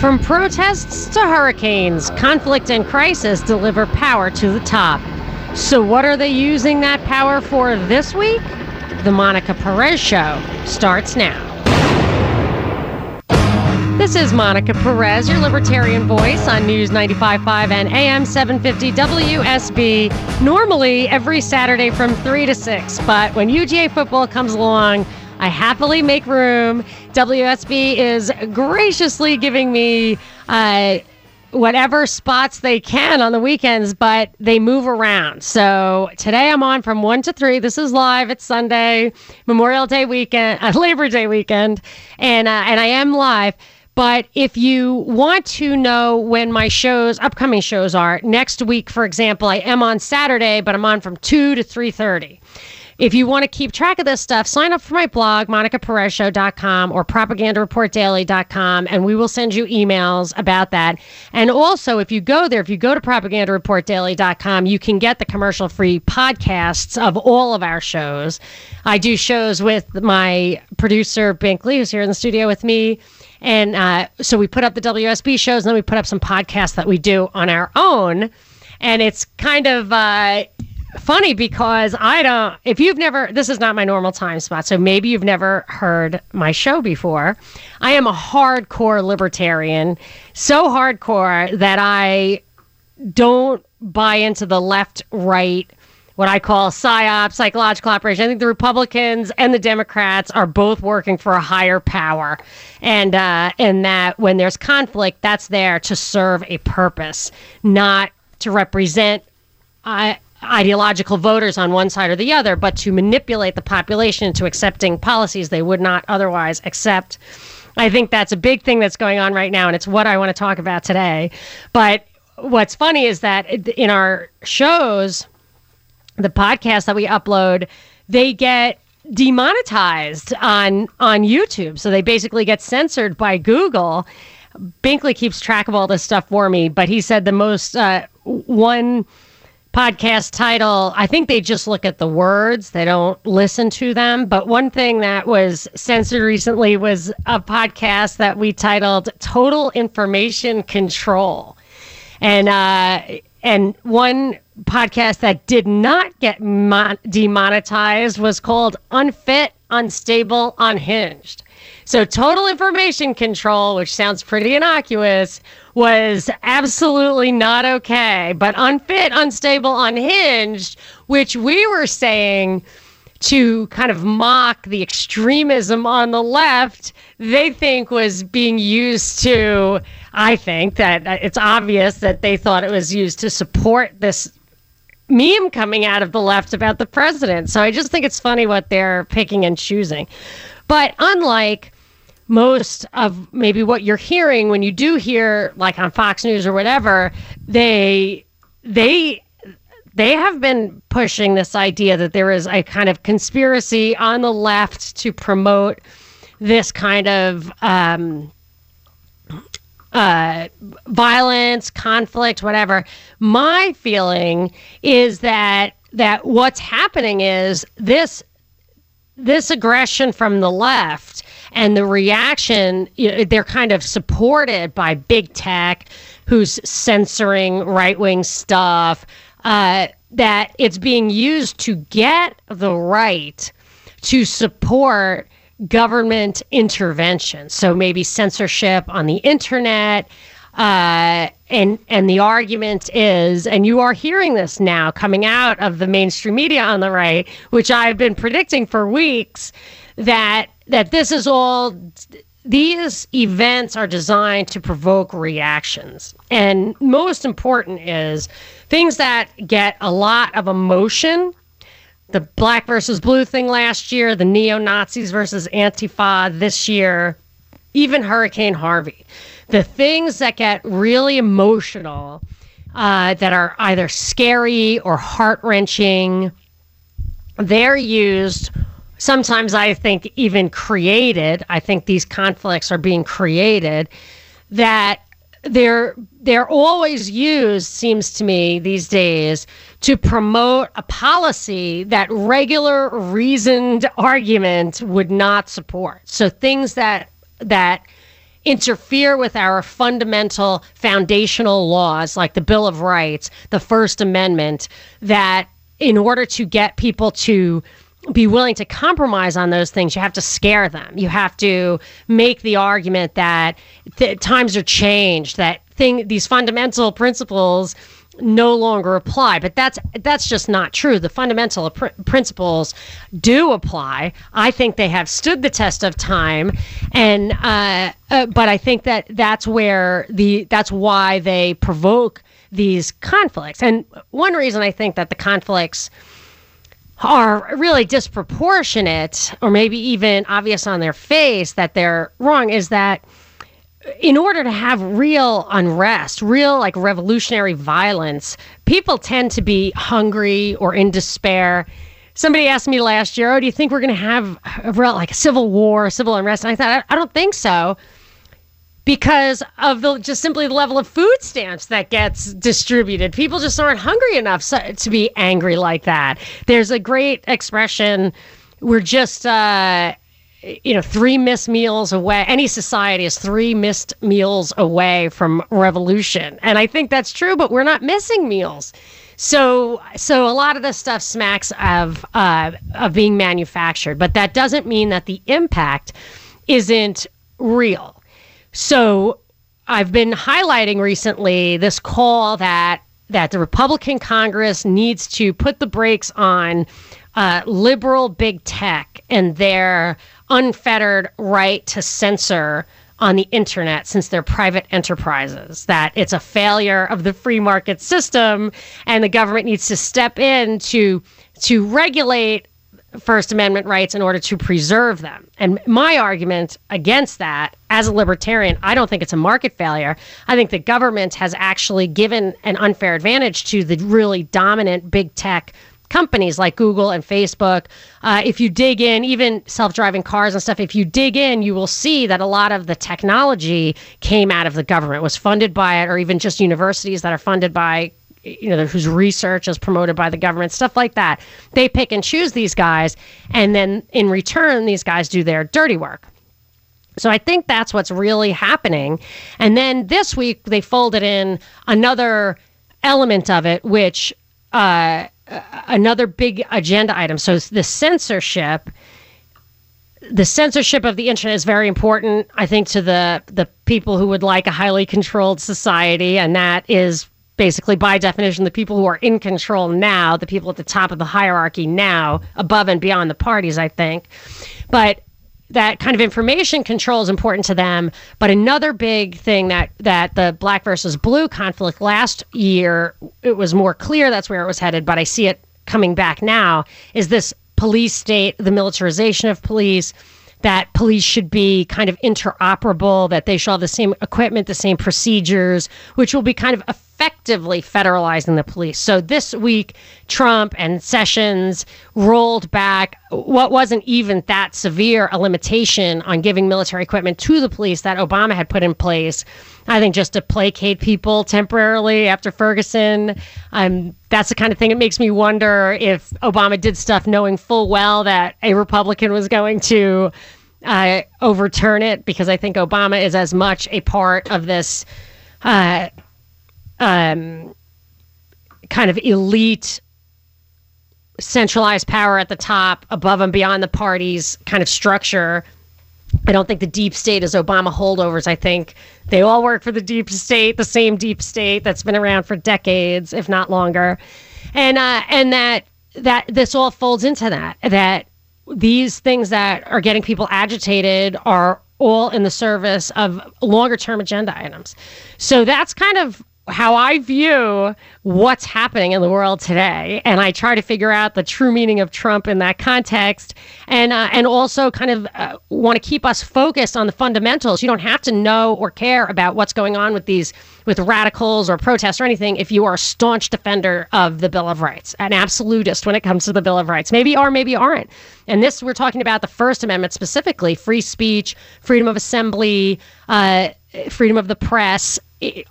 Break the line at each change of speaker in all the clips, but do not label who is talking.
From protests to hurricanes, conflict and crisis deliver power to the top. So, what are they using that power for this week? The Monica Perez Show starts now. This is Monica Perez, your libertarian voice on News 95.5 and AM 750 WSB. Normally every Saturday from 3 to 6, but when UGA football comes along, I happily make room. WSB is graciously giving me uh, whatever spots they can on the weekends, but they move around. So today I'm on from 1 to 3. This is live. It's Sunday, Memorial Day weekend, uh, Labor Day weekend, and, uh, and I am live. But if you want to know when my shows, upcoming shows are, next week, for example, I am on Saturday, but I'm on from 2 to 3.30. If you want to keep track of this stuff, sign up for my blog, monicaperezshow.com or propagandareportdaily.com, and we will send you emails about that. And also, if you go there, if you go to propagandareportdaily.com, you can get the commercial free podcasts of all of our shows. I do shows with my producer, Binkley, who's here in the studio with me. And uh, so we put up the WSB shows, and then we put up some podcasts that we do on our own. And it's kind of uh, funny because I don't, if you've never, this is not my normal time spot, so maybe you've never heard my show before. I am a hardcore libertarian, so hardcore that I don't buy into the left right what I call psyop, psychological operation. I think the Republicans and the Democrats are both working for a higher power, and uh, and that when there's conflict, that's there to serve a purpose, not to represent. Uh, ideological voters on one side or the other, but to manipulate the population into accepting policies they would not otherwise accept. I think that's a big thing that's going on right now, and it's what I want to talk about today. But what's funny is that in our shows, the podcasts that we upload, they get demonetized on on YouTube. So they basically get censored by Google. Binkley keeps track of all this stuff for me, but he said the most uh, one podcast title, I think they just look at the words, they don't listen to them. But one thing that was censored recently was a podcast that we titled Total Information Control. And uh, and one podcast that did not get mon- demonetized was called Unfit, Unstable, Unhinged. So, total information control, which sounds pretty innocuous, was absolutely not okay. But unfit, unstable, unhinged, which we were saying to kind of mock the extremism on the left, they think was being used to, I think that it's obvious that they thought it was used to support this meme coming out of the left about the president. So I just think it's funny what they're picking and choosing. But unlike most of maybe what you're hearing when you do hear like on Fox News or whatever, they they they have been pushing this idea that there is a kind of conspiracy on the left to promote this kind of um, uh, violence, conflict, whatever. My feeling is that that what's happening is this this aggression from the left and the reaction you know, they're kind of supported by big tech who's censoring right-wing stuff uh, that it's being used to get the right to support government intervention. So maybe censorship on the internet. Uh, and and the argument is, and you are hearing this now coming out of the mainstream media on the right, which I've been predicting for weeks, that that this is all these events are designed to provoke reactions. And most important is things that get a lot of emotion the black versus blue thing last year, the neo Nazis versus Antifa this year, even Hurricane Harvey. The things that get really emotional, uh, that are either scary or heart wrenching, they're used. Sometimes I think even created. I think these conflicts are being created that they're they're always used seems to me these days to promote a policy that regular reasoned argument would not support so things that that interfere with our fundamental foundational laws like the Bill of Rights, the First Amendment, that in order to get people to be willing to compromise on those things, you have to scare them. You have to make the argument that th- times are changed, that thing, these fundamental principles no longer apply. But that's that's just not true. The fundamental pr- principles do apply. I think they have stood the test of time, and uh, uh, but I think that that's where the that's why they provoke these conflicts. And one reason I think that the conflicts are really disproportionate or maybe even obvious on their face that they're wrong is that in order to have real unrest, real like revolutionary violence, people tend to be hungry or in despair. Somebody asked me last year, "Oh, do you think we're going to have a real like a civil war, civil unrest?" And I thought, I don't think so because of the just simply the level of food stamps that gets distributed. People just aren't hungry enough so, to be angry like that. There's a great expression. We're just, uh, you know, three missed meals away. Any society is three missed meals away from revolution, and I think that's true. But we're not missing meals. So, so a lot of this stuff smacks of uh, of being manufactured, but that doesn't mean that the impact isn't real. So I've been highlighting recently this call that that the Republican Congress needs to put the brakes on uh, liberal big tech and their unfettered right to censor on the internet since they're private enterprises, that it's a failure of the free market system and the government needs to step in to to regulate First Amendment rights in order to preserve them. And my argument against that, as a libertarian, I don't think it's a market failure. I think the government has actually given an unfair advantage to the really dominant big tech companies like Google and Facebook. Uh, if you dig in, even self driving cars and stuff, if you dig in, you will see that a lot of the technology came out of the government, was funded by it, or even just universities that are funded by you know, whose research is promoted by the government, stuff like that. They pick and choose these guys, and then in return, these guys do their dirty work. So I think that's what's really happening. And then this week, they folded in another element of it, which uh, another big agenda item. So the censorship. The censorship of the internet is very important, I think, to the the people who would like a highly controlled society, and that is basically by definition the people who are in control now the people at the top of the hierarchy now above and beyond the parties i think but that kind of information control is important to them but another big thing that that the black versus blue conflict last year it was more clear that's where it was headed but i see it coming back now is this police state the militarization of police that police should be kind of interoperable, that they should have the same equipment, the same procedures, which will be kind of effectively federalizing the police. So this week, Trump and Sessions rolled back what wasn't even that severe a limitation on giving military equipment to the police that Obama had put in place. I think just to placate people temporarily after Ferguson. Um, that's the kind of thing that makes me wonder if Obama did stuff knowing full well that a Republican was going to uh, overturn it, because I think Obama is as much a part of this uh, um, kind of elite centralized power at the top, above and beyond the party's kind of structure I don't think the deep state is Obama holdovers. I think they all work for the deep state, the same deep state that's been around for decades, if not longer, and uh, and that that this all folds into that. That these things that are getting people agitated are all in the service of longer term agenda items. So that's kind of how I view what's happening in the world today, and I try to figure out the true meaning of Trump in that context, and uh, and also kind of uh, want to keep us focused on the fundamentals. You don't have to know or care about what's going on with these with radicals or protests or anything if you are a staunch defender of the Bill of Rights, an absolutist when it comes to the Bill of Rights. Maybe are, maybe aren't. And this we're talking about the First Amendment specifically: free speech, freedom of assembly, uh, freedom of the press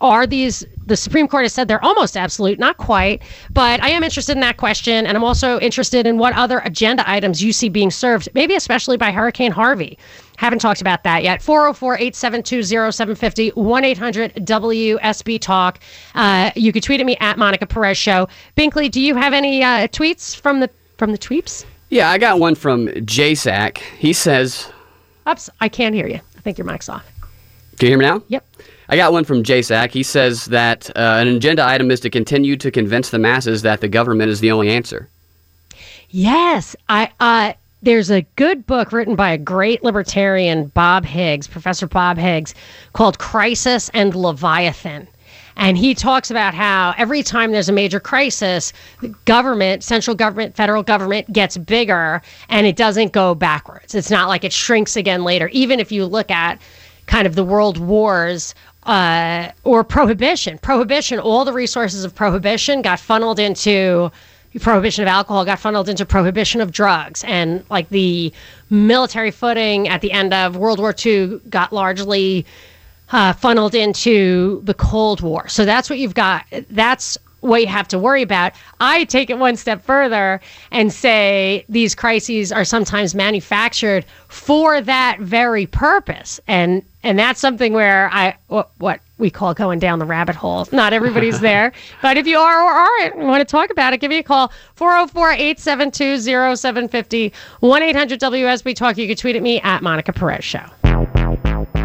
are these the Supreme Court has said they're almost absolute, not quite, but I am interested in that question, and I'm also interested in what other agenda items you see being served, maybe especially by Hurricane Harvey. Haven't talked about that yet. 404 872 0750 1 800 WSB Talk. Uh, you could tweet at me at Monica Perez Show. Binkley, do you have any uh, tweets from the from the tweeps?
Yeah, I got one from JSAC. He says,
Oops, I can't hear you. I think your mic's off.
Can you hear me now?
Yep.
I got one from JSAC. He says that uh, an agenda item is to continue to convince the masses that the government is the only answer.
Yes, I. Uh, there's a good book written by a great libertarian, Bob Higgs, Professor Bob Higgs, called Crisis and Leviathan. And he talks about how every time there's a major crisis, the government, central government, federal government gets bigger and it doesn't go backwards. It's not like it shrinks again later. Even if you look at kind of the world wars uh, or prohibition. Prohibition, all the resources of prohibition got funneled into prohibition of alcohol got funneled into prohibition of drugs. And like the military footing at the end of world war ii got largely uh, funneled into the cold war. So that's what you've got. That's what you have to worry about. I take it one step further and say these crises are sometimes manufactured for that very purpose. And and that's something where I what, what we call going down the rabbit hole. Not everybody's there, but if you are or aren't want to talk about it, give me a call 404-872-0750 1-800-WSB Talk. You can tweet at me at Monica Perez Show.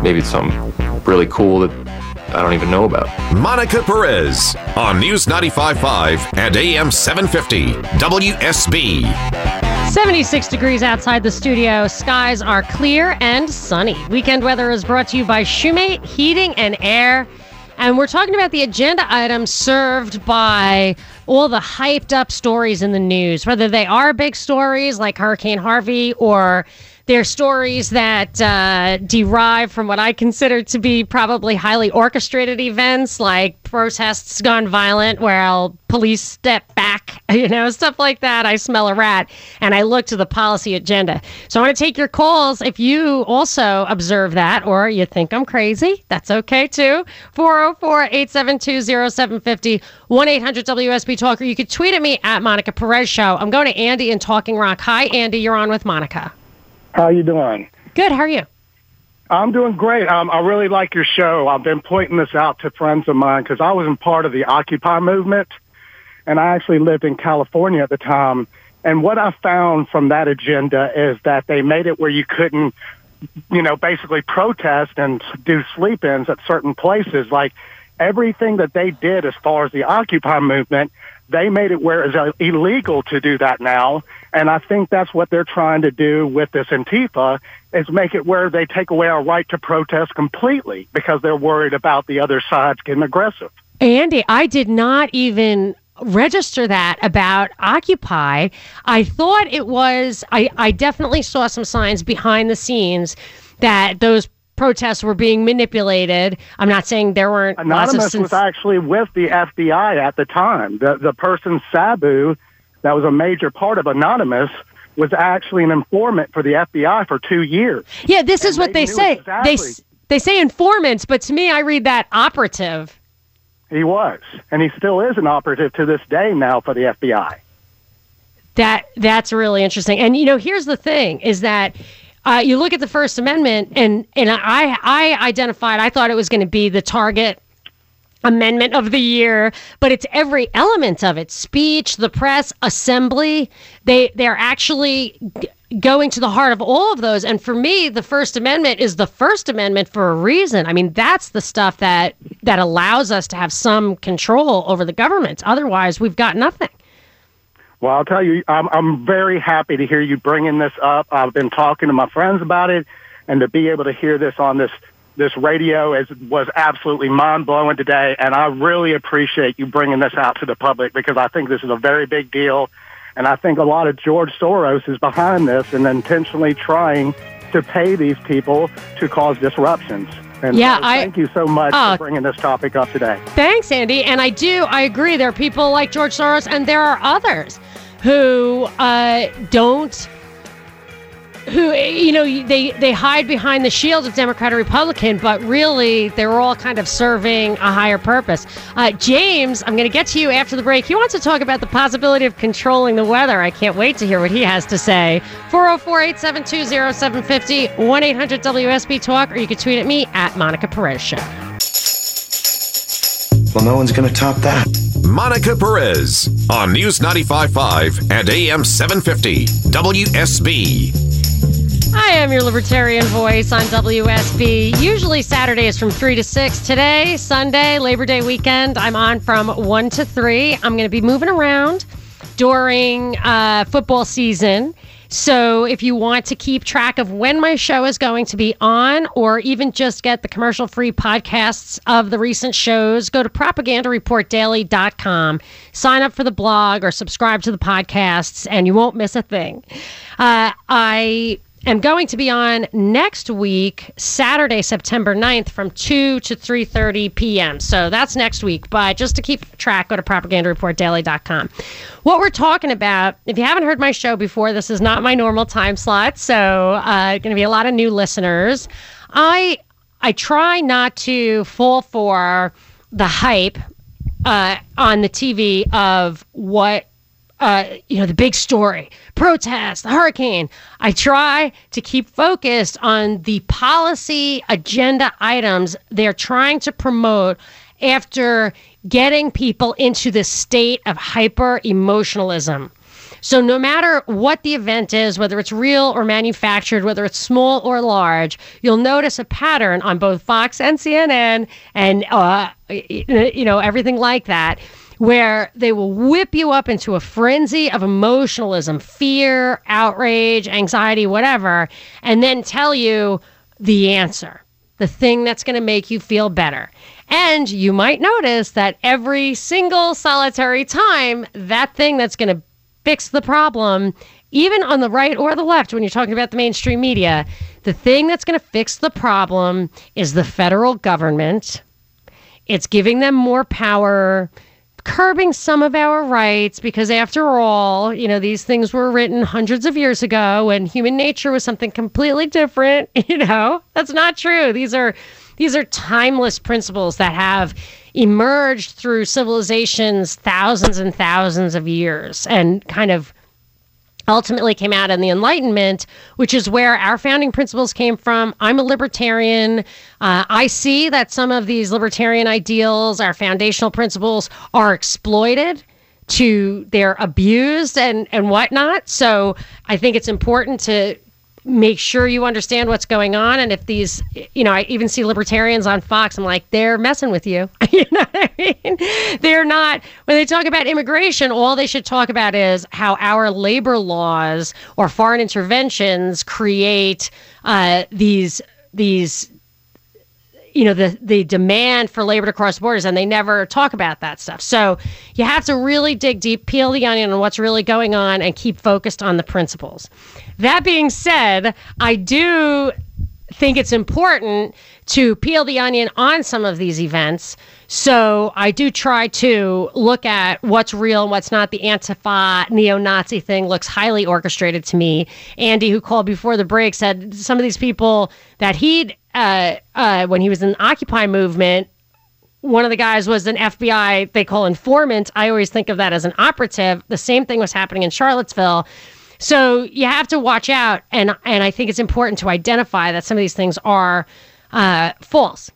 Maybe it's something really cool that I don't even know about.
Monica Perez on News 95.5 and AM 750 WSB.
76 degrees outside the studio. Skies are clear and sunny. Weekend weather is brought to you by Shoemate Heating and Air. And we're talking about the agenda items served by all the hyped up stories in the news, whether they are big stories like Hurricane Harvey or they're stories that uh, derive from what I consider to be probably highly orchestrated events like protests gone violent where police step back, you know, stuff like that. I smell a rat and I look to the policy agenda. So I want to take your calls if you also observe that or you think I'm crazy. That's okay too. 404 872 0750 1 800 WSB Talker. You could tweet at me at Monica Perez Show. I'm going to Andy in Talking Rock. Hi, Andy. You're on with Monica.
How you doing?
Good. How are you?
I'm doing great. Um, I really like your show. I've been pointing this out to friends of mine because I was in part of the Occupy movement, and I actually lived in California at the time. And what I found from that agenda is that they made it where you couldn't, you know, basically protest and do sleep-ins at certain places. Like everything that they did as far as the Occupy movement, they made it where it's illegal to do that now. And I think that's what they're trying to do with this Antifa is make it where they take away our right to protest completely because they're worried about the other side's getting aggressive.
Andy, I did not even register that about Occupy. I thought it was, I, I definitely saw some signs behind the scenes that those protests were being manipulated. I'm not saying there weren't
Anonymous was actually with the FBI at the time. The the person Sabu, that was a major part of Anonymous, was actually an informant for the FBI for two years.
Yeah, this is what they, they say. Exactly. They they say informants, but to me, I read that operative.
He was, and he still is an operative to this day now for the FBI.
That that's really interesting. And you know, here's the thing: is that uh, you look at the First Amendment, and and I I identified I thought it was going to be the target amendment of the year but it's every element of it. Speech the press assembly they they're actually g- going to the heart of all of those and for me the first amendment is the first amendment for a reason. I mean that's the stuff that that allows us to have some control over the government otherwise we've got nothing
well, I'll tell you, I'm, I'm very happy to hear you bringing this up. I've been talking to my friends about it, and to be able to hear this on this this radio is was absolutely mind blowing today. And I really appreciate you bringing this out to the public because I think this is a very big deal, and I think a lot of George Soros is behind this and intentionally trying to pay these people to cause disruptions. And
yeah,
so thank you so much uh, for bringing this topic up today.
Thanks, Andy. And I do, I agree. There are people like George Soros, and there are others who uh, don't who you know they they hide behind the shield of Democrat or Republican, but really they're all kind of serving a higher purpose. Uh, James, I'm going to get to you after the break. He wants to talk about the possibility of controlling the weather. I can't wait to hear what he has to say. 404-872-0750, 1-800-WSB Talk, or you can tweet at me at Monica Perez Show.
Well, no one's going to top that.
Monica Perez on News 95.5 and AM 750 WSB.
I am your libertarian voice on WSB. Usually Saturdays from 3 to 6. Today, Sunday, Labor Day weekend, I'm on from 1 to 3. I'm going to be moving around during uh, football season. So if you want to keep track of when my show is going to be on, or even just get the commercial free podcasts of the recent shows, go to propagandareportdaily.com, sign up for the blog, or subscribe to the podcasts, and you won't miss a thing. Uh, I am going to be on next week, Saturday, September 9th from 2 to 3.30 p.m. So that's next week. But just to keep track, go to propagandareportdaily.com. What we're talking about, if you haven't heard my show before, this is not my normal time slot. So uh, going to be a lot of new listeners. I I try not to fall for the hype uh, on the TV of what uh, you know, the big story, protest, the hurricane. I try to keep focused on the policy agenda items they're trying to promote after getting people into this state of hyper emotionalism. So, no matter what the event is, whether it's real or manufactured, whether it's small or large, you'll notice a pattern on both Fox and CNN and, uh, you know, everything like that where they will whip you up into a frenzy of emotionalism, fear, outrage, anxiety, whatever, and then tell you the answer, the thing that's going to make you feel better. And you might notice that every single solitary time, that thing that's going to fix the problem, even on the right or the left, when you're talking about the mainstream media, the thing that's going to fix the problem is the federal government. It's giving them more power curbing some of our rights because after all you know these things were written hundreds of years ago and human nature was something completely different you know? That's not true. These are these are timeless principles that have emerged through civilizations thousands and thousands of years and kind of ultimately came out in the Enlightenment, which is where our founding principles came from. I'm a libertarian. Uh, I see that some of these libertarian ideals, our foundational principles, are exploited to they're abused and and whatnot so i think it's important to make sure you understand what's going on. And if these, you know, I even see libertarians on Fox, I'm like, they're messing with you. you know what I mean? They're not, when they talk about immigration, all they should talk about is how our labor laws or foreign interventions create uh, these, these, you know the the demand for labor to cross borders and they never talk about that stuff so you have to really dig deep peel the onion on what's really going on and keep focused on the principles that being said, I do think it's important to peel the onion on some of these events. So I do try to look at what's real and what's not. The Antifa neo Nazi thing looks highly orchestrated to me. Andy, who called before the break, said some of these people that he'd, uh, uh, when he was in the Occupy movement, one of the guys was an FBI, they call informant. I always think of that as an operative. The same thing was happening in Charlottesville so you have to watch out, and and I think it's important to identify that some of these things are uh, false.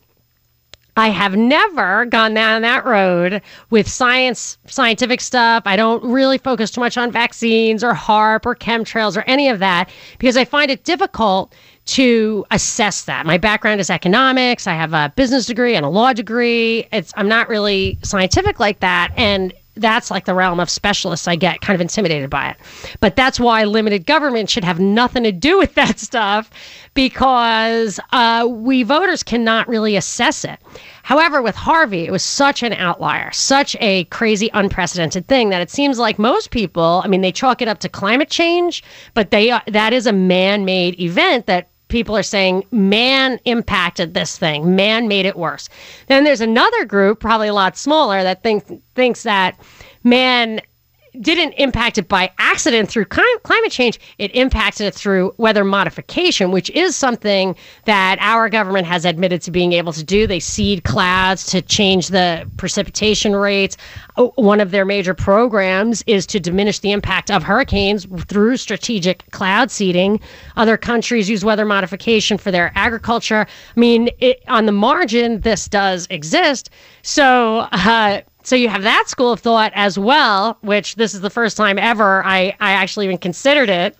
I have never gone down that road with science, scientific stuff. I don't really focus too much on vaccines or HAARP or chemtrails or any of that because I find it difficult to assess that. My background is economics. I have a business degree and a law degree. It's I'm not really scientific like that, and that's like the realm of specialists I get kind of intimidated by it. But that's why limited government should have nothing to do with that stuff because uh, we voters cannot really assess it. However, with Harvey, it was such an outlier, such a crazy, unprecedented thing that it seems like most people, I mean, they chalk it up to climate change, but they uh, that is a man-made event that people are saying man impacted this thing, man made it worse. Then there's another group, probably a lot smaller, that thinks thinks that man didn't impact it by accident through climate change. It impacted it through weather modification, which is something that our government has admitted to being able to do. They seed clouds to change the precipitation rates. One of their major programs is to diminish the impact of hurricanes through strategic cloud seeding. Other countries use weather modification for their agriculture. I mean, it, on the margin, this does exist. So, uh, so you have that school of thought as well, which this is the first time ever I, I actually even considered it.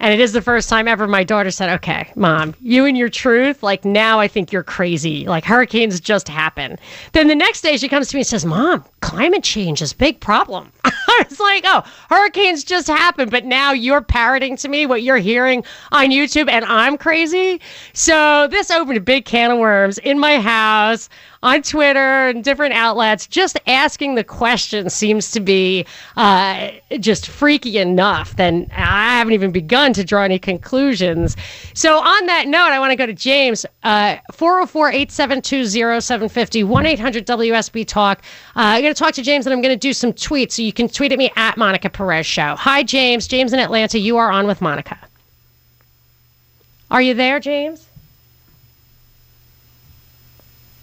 And it is the first time ever my daughter said, Okay, mom, you and your truth, like now I think you're crazy. Like hurricanes just happen. Then the next day she comes to me and says, Mom, climate change is a big problem. I was like, Oh, hurricanes just happen, but now you're parroting to me what you're hearing on YouTube and I'm crazy. So this opened a big can of worms in my house on Twitter and different outlets, just asking the question seems to be uh, just freaky enough. Then I haven't even begun to draw any conclusions. So, on that note, I want to go to James, uh, 404 872 0750 1 800 WSB Talk. I'm going to talk to James and I'm going to do some tweets. So, you can tweet at me at Monica Perez Show. Hi, James. James in Atlanta. You are on with Monica. Are you there, James?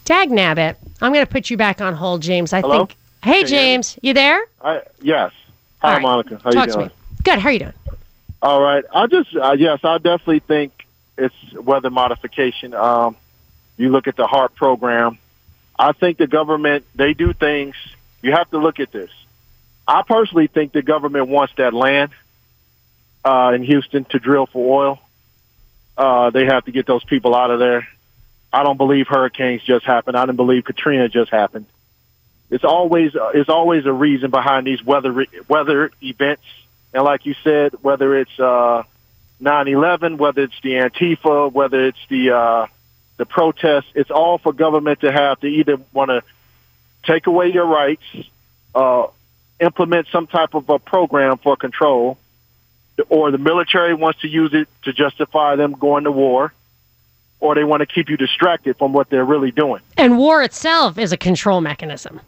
Dag nabbit. I'm going to put you back on hold, James. I
Hello?
think. Hey,
Can you hear?
James, you there?
I, yes. Hi,
right.
Monica. How
Talk
you doing?
Good. How are you doing?
All right. I just uh, yes, I definitely think it's weather modification. Um, you look at the HAARP program. I think the government they do things. You have to look at this. I personally think the government wants that land uh, in Houston to drill for oil. Uh, they have to get those people out of there. I don't believe hurricanes just happened. I didn't believe Katrina just happened. It's always uh, it's always a reason behind these weather re- weather events. And like you said, whether it's uh, 9/11, whether it's the Antifa, whether it's the uh, the protests, it's all for government to have to either want to take away your rights, uh, implement some type of a program for control, or the military wants to use it to justify them going to war, or they want to keep you distracted from what they're really doing.
And war itself is a control mechanism.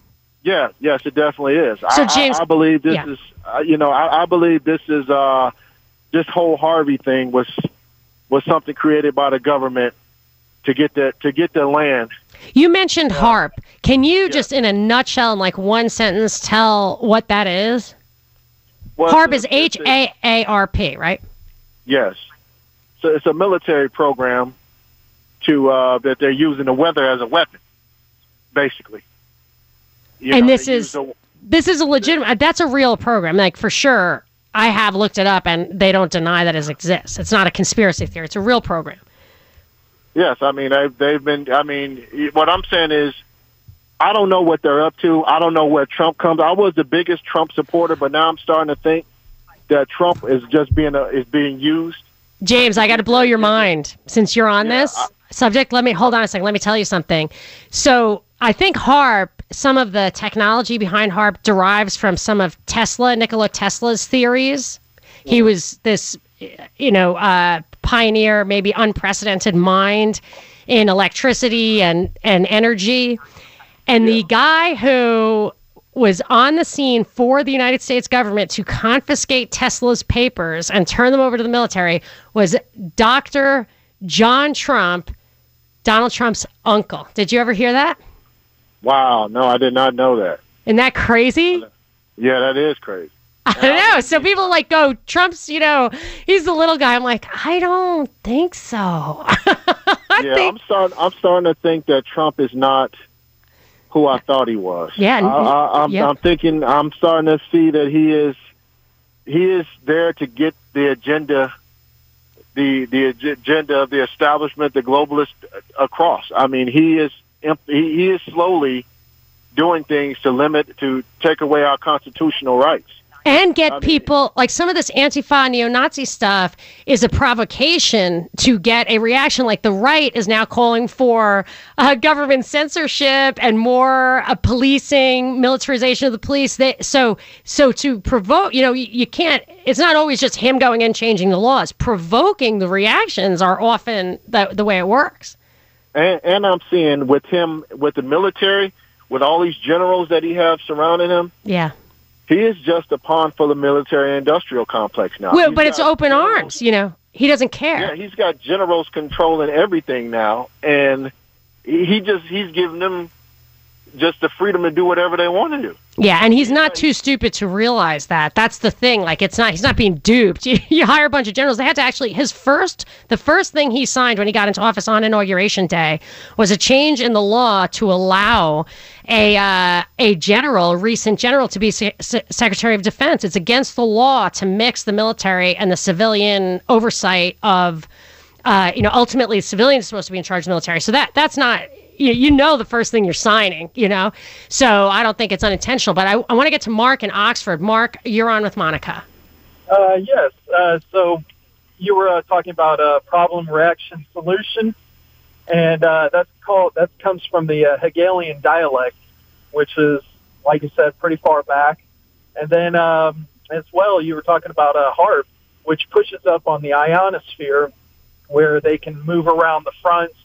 Yeah, yes, it definitely is.
So,
I-
James-
I, I believe this
yeah.
is, uh, you know, I, I believe this is uh, this whole Harvey thing was was something created by the government to get the to get the land.
You mentioned HAARP. Can you just, in a nutshell, in like one sentence, tell what that is?
Well, HAARP
is H
A
A R P, right?
Yes, so it's a military program to uh, that they're using the weather as a weapon, basically. You
And
know,
this is-
the-
This is a legitimate. That's a real program. Like for sure, I have looked it up, and they don't deny that it exists. It's not a conspiracy theory. It's a real program.
Yes, I mean they've they've been. I mean, what I'm saying is, I don't know what they're up to. I don't know where Trump comes. I was the biggest Trump supporter, but now I'm starting to think that Trump is just being a, is being used.
James, I got to blow your mind since you're on
Yeah,
this
I-
subject. Let me hold on a second. Let me tell you something. So, I think HAARP, some of the technology behind HAARP derives from some of Tesla, Nikola Tesla's theories. He was this, you know, uh, pioneer, maybe unprecedented mind in electricity and, and energy. And the guy who was on the scene for the United States government to confiscate Tesla's papers and turn them over to the military was Dr. John Trump, Donald Trump's uncle. Did you ever hear that?
Wow, no, I did not know that.
Isn't that crazy?
Yeah, that is crazy.
I don't know. So people like go, Trump's, you know, he's the little guy. I'm like, I don't think so. I
yeah,
think
I'm starting. I'm starting to think that Trump is not who I thought he was.
Yeah,
I, I, I'm,
yep.
I'm thinking. I'm starting to see that he is. He is there to get the agenda, the the agenda of the establishment, the globalist uh, across. I mean, he is. he is slowly doing things to limit to take away our constitutional rights.
And get
I mean-
people like some of this Antifa neo-Nazi stuff is a provocation to get a reaction. Like the right is now calling for uh, government censorship and more uh, policing, militarization of the police. They, so, so to provoke, you know, you, you can't. It's not always just him going and changing the laws. Provoking the reactions are often the the way it works.
And, and I'm seeing with him, with the military, with all these generals that he has surrounding him,
Yeah.
He is just a pawn for the military-industrial complex now.
Well,
He's
but it's open
generals-
arms. You know, he doesn't care.
Yeah, he's got generals controlling everything now, and he just he's giving them just the freedom to do whatever they want to do.
Yeah, and he's not too stupid to realize that. That's the thing. Like, it's not. He's not being duped. You, you hire a bunch of generals. They had to actually. His first, the first thing he signed when he got into office on inauguration day was a change in the law to allow a uh, a general, a recent general, to be se- se- Secretary of Defense. It's against the law to mix the military and the civilian oversight of. Uh, you know, ultimately, civilians are supposed to be in charge of the military. So that that's not you, you know the first thing you're signing, you know? So I don't think it's unintentional, but I, I want to get to Mark in Oxford. Mark, you're on with Monica.
Uh, yes. Uh, so you were uh, talking about uh, problem reaction solution, and uh, that's called that comes from the uh, Hegelian dialect, which is, like you said, pretty far back. And then um, as well, you were talking about a HAARP, which pushes up on the ionosphere, where they can move around the fronts,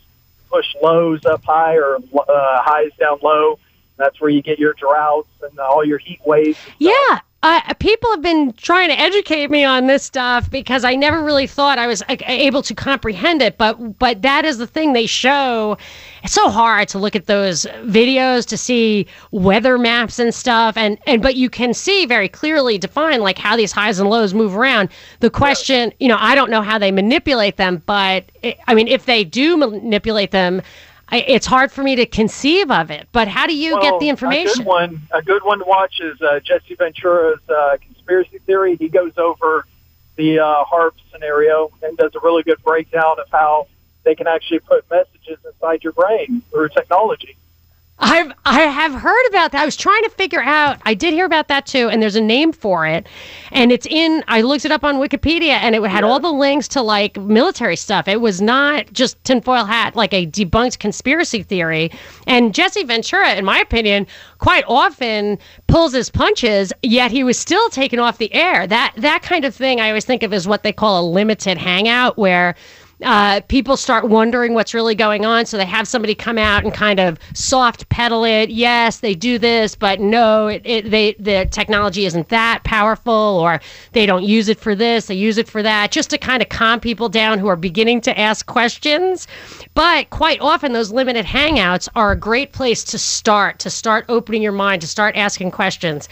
push lows up high or uh, highs down low. That's where you get your droughts and all your heat waves.
Yeah. Uh, people have been trying to educate me on this stuff because I never really thought I was able to comprehend it. But but that is the thing they show. It's so hard to look at those videos to see weather maps and stuff, and and but you can see very clearly defined like how these highs and lows move around. The question, you know, I don't know how they manipulate them, but it, I mean, if they do manipulate them. I, it's hard for me to conceive of it, but how do you get
Well,
the
A
information?
good one, a good one to watch is uh, Jesse Ventura's uh, conspiracy theory. He goes over the uh, HAARP scenario and does a really good breakdown of how they can actually put messages inside your brain through technology.
I've I have heard about that. I was trying to figure out. I did hear about that too, and there's a name for it, and it's in. I looked it up on Wikipedia, and it had all the links to like military stuff. It was not just tinfoil hat, like a debunked conspiracy theory. And Jesse Ventura, in my opinion, quite often pulls his punches, yet he was still taken off the air. That that kind of thing, I always think of as what they call a limited hangout, where uh, people start wondering what's really going on. So they have somebody come out and kind of soft pedal it. Yes, they do this, but no, it, it, they, the technology isn't that powerful, or they don't use it for this, they use it for that, just to kind of calm people down who are beginning to ask questions. But quite often, those limited hangouts are a great place to start, to start opening your mind, to start asking questions.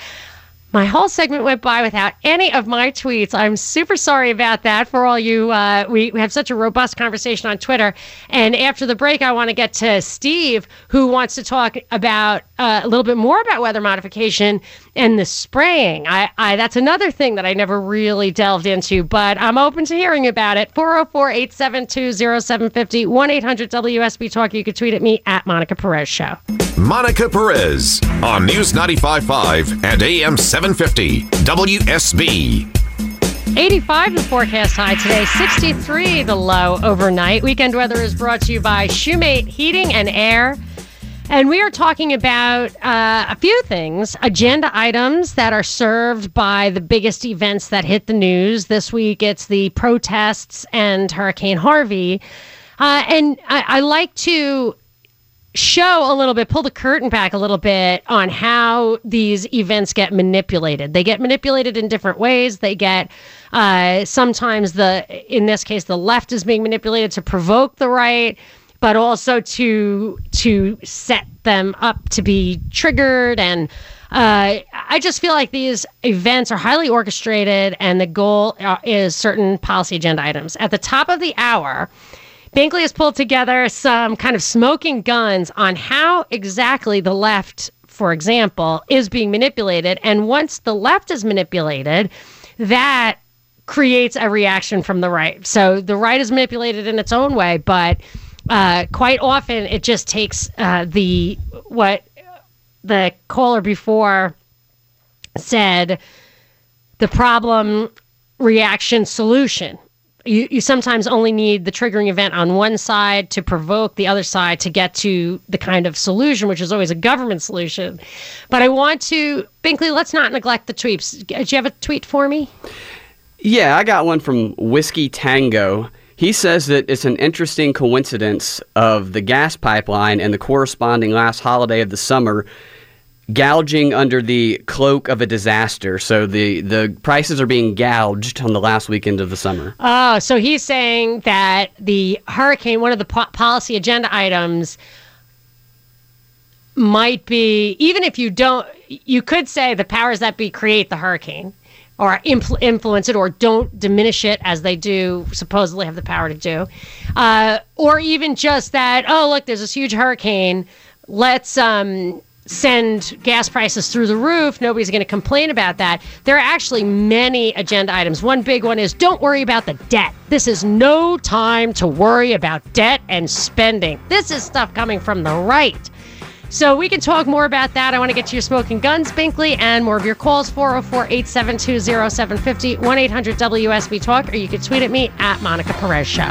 My whole segment went by without any of my tweets. I'm super sorry about that for all you. Uh, we, we have such a robust conversation on Twitter. And after the break, I want to get to Steve, who wants to talk about uh, a little bit more about weather modification and the spraying. I, I That's another thing that I never really delved into, but I'm open to hearing about it. 404 872 0750 1 800 WSB Talk. You can tweet at me at Monica Perez Show.
Monica Perez on News 95.5 and AM 750 WSB.
85 the forecast high today, 63 the low overnight. Weekend weather is brought to you by Shoemate Heating and Air. And we are talking about uh, a few things, agenda items that are served by the biggest events that hit the news. This week it's the protests and Hurricane Harvey. Uh, and I, I like to show a little bit, pull the curtain back a little bit on how these events get manipulated. They get manipulated in different ways. They get uh, sometimes the, in this case, the left is being manipulated to provoke the right, but also to to set them up to be triggered and. Uh, I just feel like these events are highly orchestrated, and the goal uh, is certain policy agenda items. At the top of the hour, Binkley has pulled together some kind of smoking guns on how exactly the left, for example, is being manipulated. And once the left is manipulated, that creates a reaction from the right. So the right is manipulated in its own way, but uh, quite often it just takes uh, the what the caller before said the problem reaction solution you, you sometimes only need the triggering event on one side to provoke the other side to get to the kind of solution, which is always a government solution. But I want to, Binkley, let's not neglect the tweets. Do you have a tweet for me?
Yeah, I got one from Whiskey Tango. He says that it's an interesting coincidence of the gas pipeline and the corresponding last holiday of the summer gouging under the cloak of a disaster. So the the prices are being gouged on the last weekend of the summer.
Oh, so he's saying that the hurricane, one of the po- policy agenda items, might be even if you don't, you could say the powers that be create the hurricane or influ- influence it or don't diminish it as they do supposedly have the power to do uh, or even just that oh look there's this huge hurricane let's um, send gas prices through the roof. Nobody's going to complain about that. There are actually many agenda items. One big one is don't worry about the debt. This is no time to worry about debt and spending. This is stuff coming from the right. So we can talk more about that. I want to get to your smoking guns, Binkley, and more of your calls 404 872 0750 1 800 WSB Talk, or you can tweet at me at Monica Perez Show.